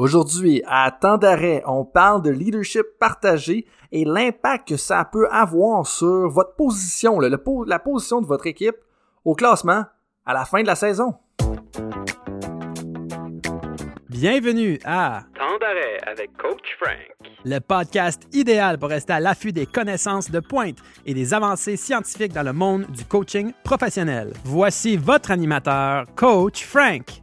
Aujourd'hui, à temps d'arrêt, on parle de leadership partagé et l'impact que ça peut avoir sur votre position, la position de votre équipe au classement à la fin de la saison. Bienvenue à Temps d'arrêt avec Coach Frank, le podcast idéal pour rester à l'affût des connaissances de pointe et des avancées scientifiques dans le monde du coaching professionnel. Voici votre animateur, Coach Frank.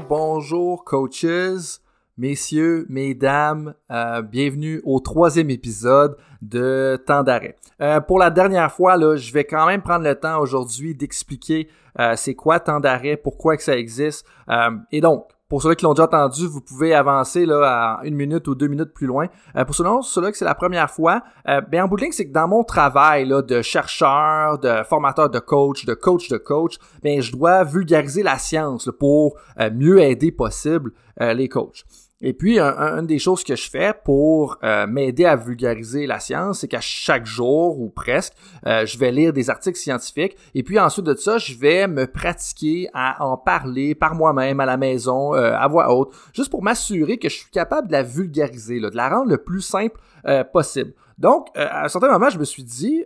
Bonjour, coaches, messieurs, mesdames, euh, bienvenue au troisième épisode de Temps d'arrêt. Euh, pour la dernière fois, je vais quand même prendre le temps aujourd'hui d'expliquer euh, c'est quoi Temps d'arrêt, pourquoi que ça existe. et donc, pour ceux qui l'ont déjà entendu, vous pouvez avancer là, à une minute ou deux minutes plus loin. Euh, pour ceux-là ceux que c'est la première fois, euh, ben en bout de ligne, c'est que dans mon travail là, de chercheur, de formateur de coach, de coach de coach, ben je dois vulgariser la science pour euh, mieux aider possible euh, les coachs. Et puis, une des choses que je fais pour euh, m'aider à vulgariser la science, c'est qu'à chaque jour ou presque, euh, je vais lire des articles scientifiques. Et puis ensuite de ça, je vais me pratiquer à en parler par moi-même à la maison, euh, à voix haute, juste pour m'assurer que je suis capable de la vulgariser, là, de la rendre le plus simple possible. Donc, à un certain moment, je me suis dit,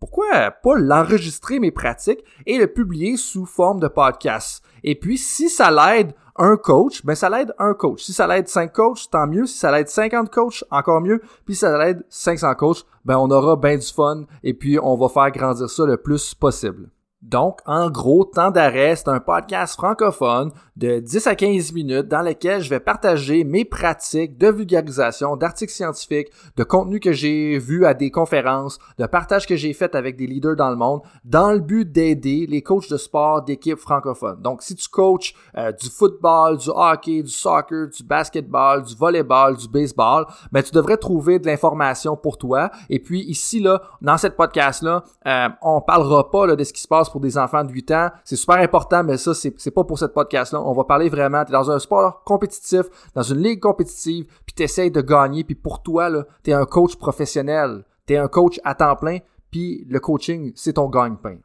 pourquoi pas l'enregistrer mes pratiques et le publier sous forme de podcast? Et puis, si ça l'aide un coach, ben ça l'aide un coach. Si ça l'aide 5 coachs, tant mieux. Si ça l'aide 50 coachs, encore mieux. Puis si ça l'aide 500 coachs, ben on aura bien du fun et puis on va faire grandir ça le plus possible. Donc, en gros, Temps d'arrêt, c'est un podcast francophone de 10 à 15 minutes dans lequel je vais partager mes pratiques de vulgarisation, d'articles scientifiques, de contenu que j'ai vu à des conférences, de partages que j'ai fait avec des leaders dans le monde, dans le but d'aider les coachs de sport d'équipes francophones. Donc, si tu coaches euh, du football, du hockey, du soccer, du basketball, du volleyball, du baseball, ben tu devrais trouver de l'information pour toi. Et puis ici là, dans cette podcast là, euh, on parlera pas de ce qui se passe pour des enfants de 8 ans. C'est super important, mais ça, c'est pas pour cette podcast-là. On va parler vraiment, t'es dans un sport compétitif, dans une ligue compétitive, puis t'essayes de gagner, puis pour toi, là, t'es un coach professionnel, t'es un coach à temps plein, puis le coaching, c'est ton gagne-pain.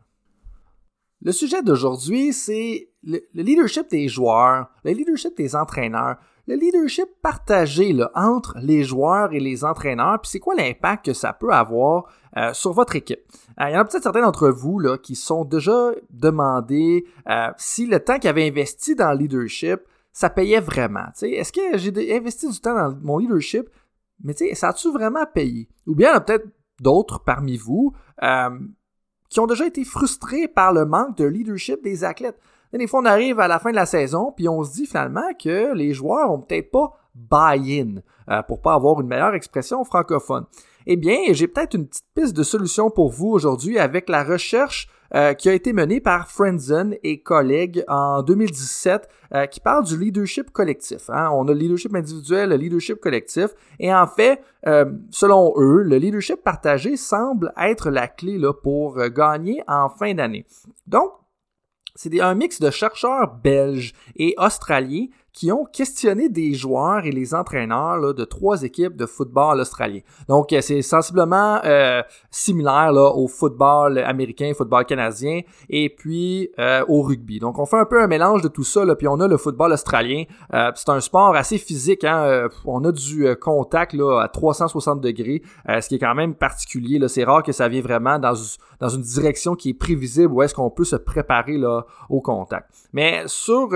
Le sujet d'aujourd'hui, c'est le, leadership des joueurs, le leadership des entraîneurs, le leadership partagé là, entre les joueurs et les entraîneurs, puis c'est quoi l'impact que ça peut avoir euh, sur votre équipe? Euh, il y en a peut-être certains d'entre vous là, qui sont déjà demandé euh, si le temps qu'ils avaient investi dans le leadership, ça payait vraiment. Est-ce que j'ai investi du temps dans mon leadership, mais ça a-tu vraiment payé? Ou bien il y en a peut-être d'autres parmi vous qui ont déjà été frustrés par le manque de leadership des athlètes. Des fois, on arrive à la fin de la saison, puis on se dit finalement que les joueurs ont peut-être pas buy-in, euh, pour pas avoir une meilleure expression francophone. Eh bien, j'ai peut-être une petite piste de solution pour vous aujourd'hui avec la recherche euh, qui a été menée par Friendzen et collègues en 2017 euh, qui parle du leadership collectif. Hein. On a le leadership individuel, le leadership collectif. Et en fait, selon eux, le leadership partagé semble être la clé là, pour gagner en fin d'année. Donc, c'est un mix de chercheurs belges et australiens qui ont questionné des joueurs et les entraîneurs de trois équipes de football australien. Donc, euh, c'est sensiblement euh, similaire là, au football américain, football canadien, et puis euh, au rugby. Donc, on fait un peu un mélange de tout ça, là, puis on a le football australien. c'est un sport assez physique. Hein, on a du contact là, à 360 degrés, ce qui est quand même particulier. C'est rare que ça vienne vraiment dans, dans une direction qui est prévisible où est-ce qu'on peut se préparer là, au contact. Mais sur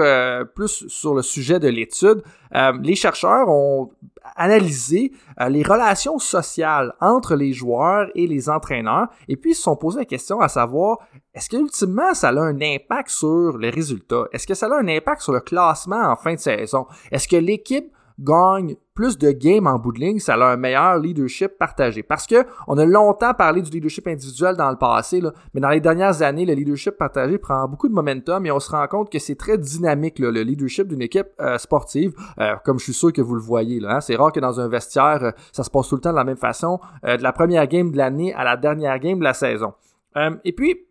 plus sur le sujet de l'étude, euh, les chercheurs ont analysé euh, les relations sociales entre les joueurs et les entraîneurs et puis ils se sont posé la question à savoir est-ce que ultimement ça a un impact sur les résultats? Est-ce que ça a un impact sur le classement en fin de saison? Est-ce que l'équipe gagne plus de games en bout de ligne, ça a un meilleur leadership partagé. Parce que on a longtemps parlé du leadership individuel dans le passé, mais dans les dernières années, le leadership partagé prend beaucoup de momentum et on se rend compte que c'est très dynamique, le leadership d'une équipe euh, sportive, euh, comme je suis sûr que vous le voyez. Hein. C'est rare que dans un vestiaire, euh, ça se passe tout le temps de la même façon, de la première game de l'année à la dernière game de la saison. et puis,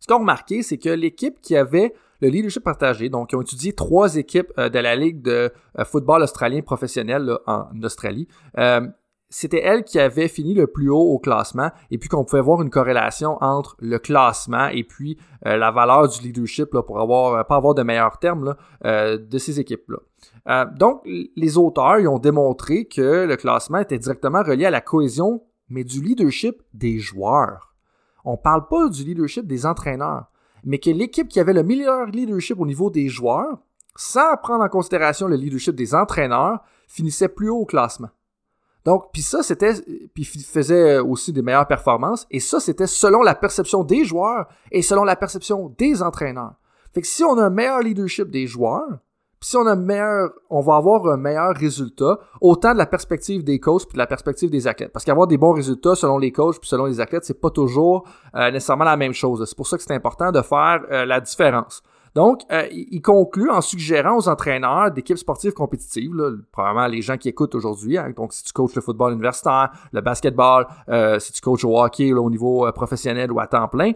ce qu'on remarqué, c'est que l'équipe qui avait le leadership partagé. Donc, ils ont étudié trois équipes euh, de la Ligue de euh, football australien professionnel en Australie. Euh, c'était elle qui avait fini le plus haut au classement et puis qu'on pouvait voir une corrélation entre le classement et puis la valeur du leadership là, pour avoir pas avoir de meilleurs termes là, de ces équipes-là. donc, les auteurs ont démontré que le classement était directement relié à la cohésion, mais du leadership des joueurs. On parle pas du leadership des entraîneurs mais que l'équipe qui avait le meilleur leadership au niveau des joueurs, sans prendre en considération le leadership des entraîneurs, finissait plus haut au classement. Donc, puis ça, c'était, puis faisait aussi des meilleures performances, et ça, c'était selon la perception des joueurs et selon la perception des entraîneurs. Fait que si on a un meilleur leadership des joueurs, si on a meilleur, on va avoir un meilleur résultat, autant de la perspective des coachs puis de la perspective des athlètes. Parce qu'avoir des bons résultats selon les coachs puis selon les athlètes, c'est pas toujours euh, nécessairement la même chose. C'est pour ça que c'est important de faire euh, la différence. Donc, euh, il conclut en suggérant aux entraîneurs d'équipes sportives compétitives, là, probablement les gens qui écoutent aujourd'hui, hein, donc si tu coaches le football universitaire, le basketball, si tu coaches au hockey au niveau professionnel ou à temps plein,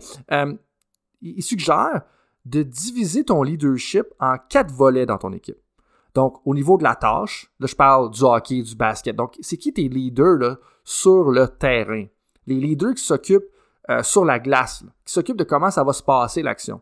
il suggère de diviser ton leadership en quatre volets dans ton équipe. Donc, au niveau de la tâche, là, je parle du hockey, du basket. Donc, c'est qui tes leaders là, sur le terrain? Les leaders qui s'occupent euh, sur la glace, qui s'occupent de comment ça va se passer l'action.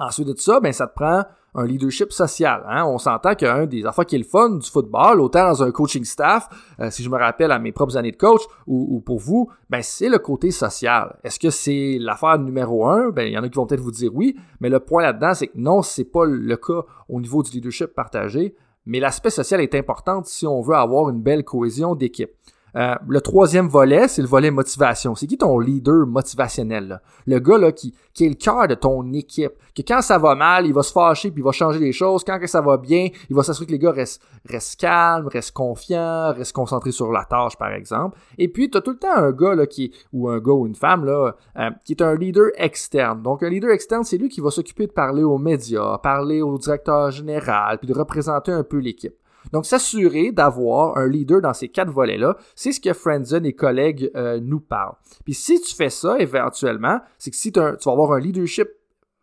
Ensuite de ça, ben, ça te prend un leadership social. Hein? On s'entend qu'un des affaires qui est le fun du football, autant dans un coaching staff, euh, si je me rappelle à mes propres années de coach, ou, pour vous, ben c'est le côté social. Est-ce que c'est l'affaire numéro un? Ben, il y en a qui vont peut-être vous dire oui, mais le point là-dedans, c'est que non, c'est pas le cas au niveau du leadership partagé, mais l'aspect social est important si on veut avoir une belle cohésion d'équipe. Euh, le troisième volet, c'est le volet motivation. C'est qui ton leader motivationnel? Le gars là, qui, est le cœur de ton équipe. Que quand ça va mal, il va se fâcher puis il va changer les choses. Quand que ça va bien, il va s'assurer que les gars restent, restent calmes, restent confiants, restent concentrés sur la tâche, par exemple. Et puis, tu as tout le temps un gars là, qui ou un gars ou une femme là, euh, qui est un leader externe. Donc, un leader externe, c'est lui qui va s'occuper de parler aux médias, parler au directeur général, puis de représenter un peu l'équipe. Donc, s'assurer d'avoir un leader dans ces quatre volets-là, c'est ce que Friendzen et collègues euh, nous parlent. Puis si tu fais ça, éventuellement, c'est que si tu vas avoir un leadership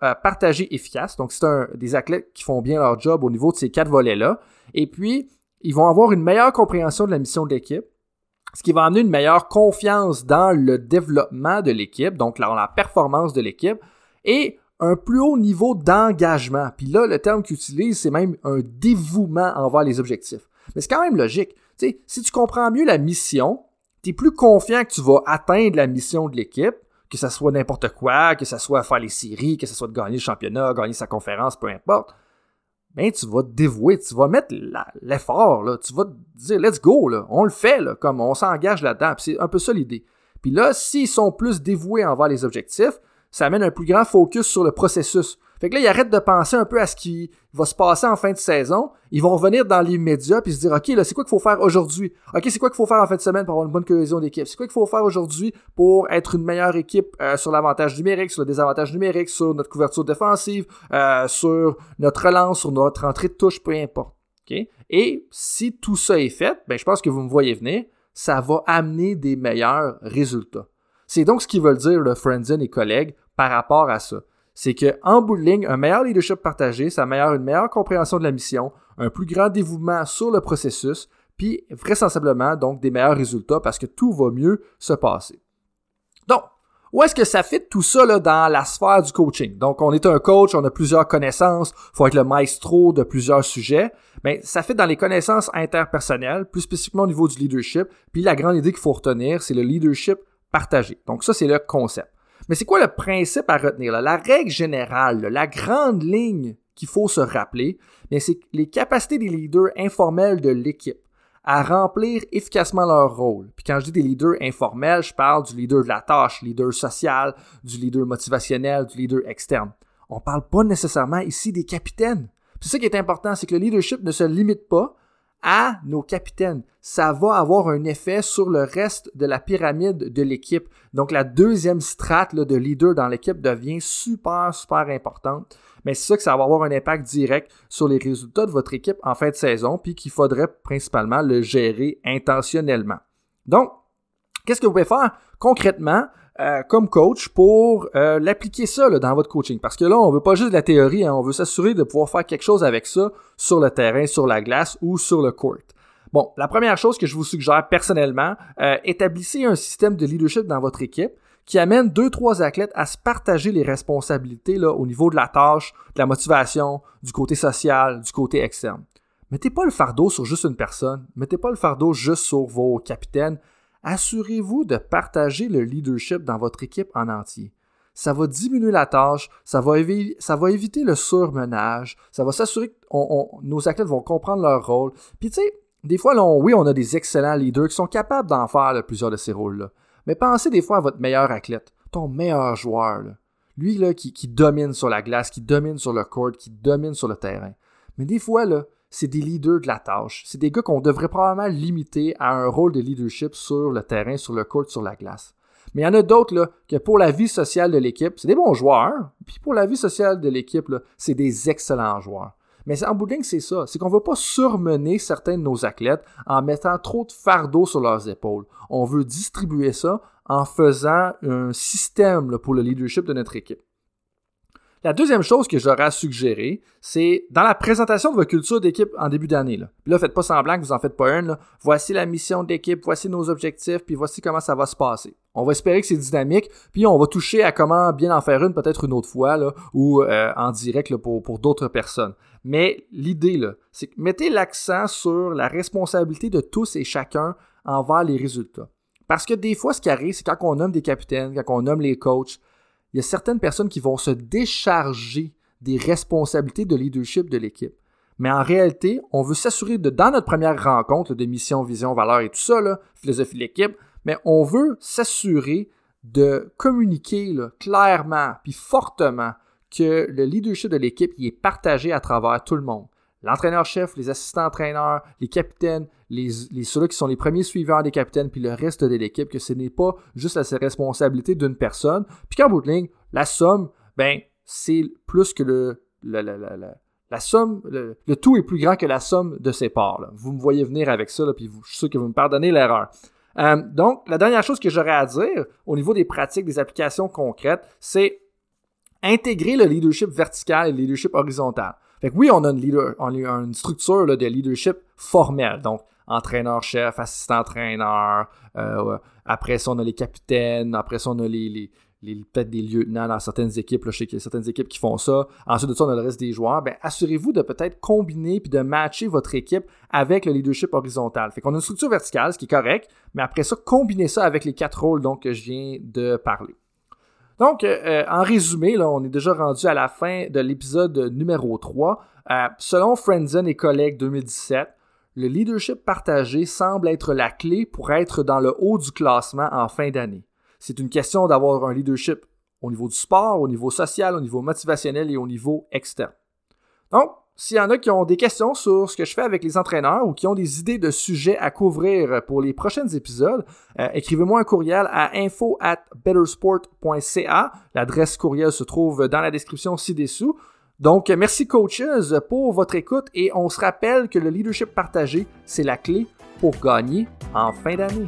euh, partagé efficace, donc c'est des athlètes qui font bien leur job au niveau de ces quatre volets-là, et puis ils vont avoir une meilleure compréhension de la mission de l'équipe, ce qui va amener une meilleure confiance dans le développement de l'équipe, donc dans la performance de l'équipe, et un plus haut niveau d'engagement. Puis là, le terme qu'il utilise, c'est même un dévouement envers les objectifs. Mais c'est quand même logique. sais, si tu comprends mieux la mission, tu es plus confiant que tu vas atteindre la mission de l'équipe, que ce soit n'importe quoi, que ce soit faire les séries, que ce soit de gagner le championnat, gagner sa conférence, peu importe. Ben, tu vas te dévouer, tu vas mettre l'effort, là, tu vas te dire, let's go, on le fait, comme on s'engage là-dedans. c'est un peu ça l'idée. Puis là, s'ils sont plus dévoués envers les objectifs, ça amène un plus grand focus sur le processus. Fait que là, ils arrêtent de penser un peu à ce qui va se passer en fin de saison. Ils vont revenir dans l'immédiat puis se dire, OK, là, c'est quoi qu'il faut faire aujourd'hui? OK, c'est quoi qu'il faut faire en fin de semaine pour avoir une bonne cohésion d'équipe? C'est quoi qu'il faut faire aujourd'hui pour être une meilleure équipe euh, sur l'avantage numérique, sur le désavantage numérique, sur notre couverture défensive, euh, sur notre relance, sur notre entrée de touche, peu importe. OK? Et si tout ça est fait, ben, je pense que vous me voyez venir, ça va amener des meilleurs résultats. C'est donc ce qu'ils veulent dire, le Friendzen et collègues, par rapport à ça. C'est qu'en bout de ligne, un meilleur leadership partagé, ça améliore une meilleure compréhension de la mission, un plus grand dévouement sur le processus, puis vraisemblablement donc des meilleurs résultats parce que tout va mieux se passer. Donc, où est-ce que ça fit tout ça là, dans la sphère du coaching? Donc, on est un coach, on a plusieurs connaissances, faut être le maestro de plusieurs sujets. Mais ça fait dans les connaissances interpersonnelles, plus spécifiquement au niveau du leadership. Puis la grande idée qu'il faut retenir, c'est le leadership Donc ça, c'est le concept. Mais c'est quoi le principe à retenir? La règle générale, la grande ligne qu'il faut se rappeler, c'est les capacités des leaders informels de l'équipe à remplir efficacement leur rôle. Puis quand je dis des leaders informels, je parle du leader de la tâche, leader social, du leader motivationnel, du leader externe. On parle pas nécessairement ici des capitaines. C'est ça qui est important, c'est que le leadership ne se limite pas à nos capitaines. Ça va avoir un effet sur le reste de la pyramide de l'équipe. Donc la deuxième strate de leader dans l'équipe devient super, super importante. Mais c'est ça que ça va avoir un impact direct sur les résultats de votre équipe en fin de saison, puis qu'il faudrait principalement le gérer intentionnellement. Donc, qu'est-ce que vous pouvez faire concrètement euh, comme coach pour euh, l'appliquer ça dans votre coaching. Parce que là, on veut pas juste de la théorie, hein, on veut s'assurer de pouvoir faire quelque chose avec ça sur le terrain, sur la glace ou sur le court. Bon, la première chose que je vous suggère personnellement, euh, établissez un système de leadership dans votre équipe qui amène deux, trois athlètes à se partager les responsabilités là, au niveau de la tâche, de la motivation, du côté social, du côté externe. Mettez pas le fardeau sur juste une personne, mettez pas le fardeau juste sur vos capitaines. Assurez-vous de partager le leadership dans votre équipe en entier. Ça va diminuer la tâche, ça va, éviter le surmenage, ça va s'assurer que nos athlètes vont comprendre leur rôle. Puis tu sais, des fois, oui, on a des excellents leaders qui sont capables d'en faire plusieurs de ces rôles-là. Mais pensez des fois à votre meilleur athlète, ton meilleur joueur. Lui là, qui, qui domine sur la glace, qui domine sur le court, qui domine sur le terrain. Mais des fois, là, c'est des leaders de la tâche. C'est des gars qu'on devrait probablement limiter à un rôle de leadership sur le terrain, sur le court, sur la glace. Mais il y en a d'autres là, que pour la vie sociale de l'équipe, c'est des bons joueurs. Puis pour la vie sociale de l'équipe, c'est des excellents joueurs. Mais en bout de c'est ça. C'est qu'on ne veut pas surmener certains de nos athlètes en mettant trop de fardeau sur leurs épaules. On veut distribuer ça en faisant un système pour le leadership de notre équipe. La deuxième chose que j'aurais à suggérer, c'est dans la présentation de votre culture d'équipe en début d'année. Là. Là, faites pas semblant que vous en faites pas une. Voici la mission d'équipe, voici nos objectifs, puis voici comment ça va se passer. On va espérer que c'est dynamique, puis on va toucher à comment bien en faire une peut-être une autre fois, ou euh, en direct pour, pour d'autres personnes. Mais l'idée, c'est que mettez l'accent sur la responsabilité de tous et chacun envers les résultats. Parce que des fois, ce qui arrive, c'est quand on nomme des capitaines, quand on nomme les coachs, il y a certaines personnes qui vont se décharger des responsabilités de leadership de l'équipe. Mais en réalité, on veut s'assurer de, dans notre première rencontre de mission, vision, valeur et tout ça, là, philosophie de l'équipe, mais on veut s'assurer de communiquer clairement puis fortement que le leadership de l'équipe est partagé à travers tout le monde l'entraîneur-chef, les assistants-entraîneurs, les capitaines, les, ceux-là qui sont les premiers suiveurs des capitaines, puis le reste de l'équipe, que ce n'est pas juste la responsabilité d'une personne. Puis qu'en bout de ligne, la somme, ben, c'est plus que le, la, somme, le, tout est plus grand que la somme de ses parts. Vous me voyez venir avec ça, puis je suis sûr que vous me pardonnez l'erreur. Euh, donc, la dernière chose que j'aurais à dire au niveau des pratiques, des applications concrètes, c'est intégrer le leadership vertical et le leadership horizontal. Fait que oui, on a une, structure de leadership formelle. Donc, entraîneur-chef, assistant-entraîneur. Euh, après ça, on a les capitaines. Après ça, on a les, peut-être des lieutenants dans certaines équipes. Je sais qu'il y a certaines équipes qui font ça. Ensuite de ça, on a le reste des joueurs. Ben, assurez-vous de peut-être combiner puis de matcher votre équipe avec le leadership horizontal. Fait qu'on a une structure verticale, ce qui est correct, mais après ça, combinez ça avec les quatre rôles donc, que je viens de parler. Donc, euh, euh, en résumé, là, on est déjà rendu à la fin de l'épisode numéro 3. Euh, selon Friendzen et collègues 2017, le leadership partagé semble être la clé pour être dans le haut du classement en fin d'année. C'est une question d'avoir un leadership au niveau du sport, au niveau social, au niveau motivationnel et au niveau externe. Donc, s'il y en a qui ont des questions sur ce que je fais avec les entraîneurs ou qui ont des idées de sujets à couvrir pour les prochains épisodes, euh, écrivez-moi un courriel à info at bettersport.ca. L'adresse courriel se trouve dans la description ci-dessous. Donc, merci coaches pour votre écoute et on se rappelle que le leadership partagé, c'est la clé pour gagner en fin d'année.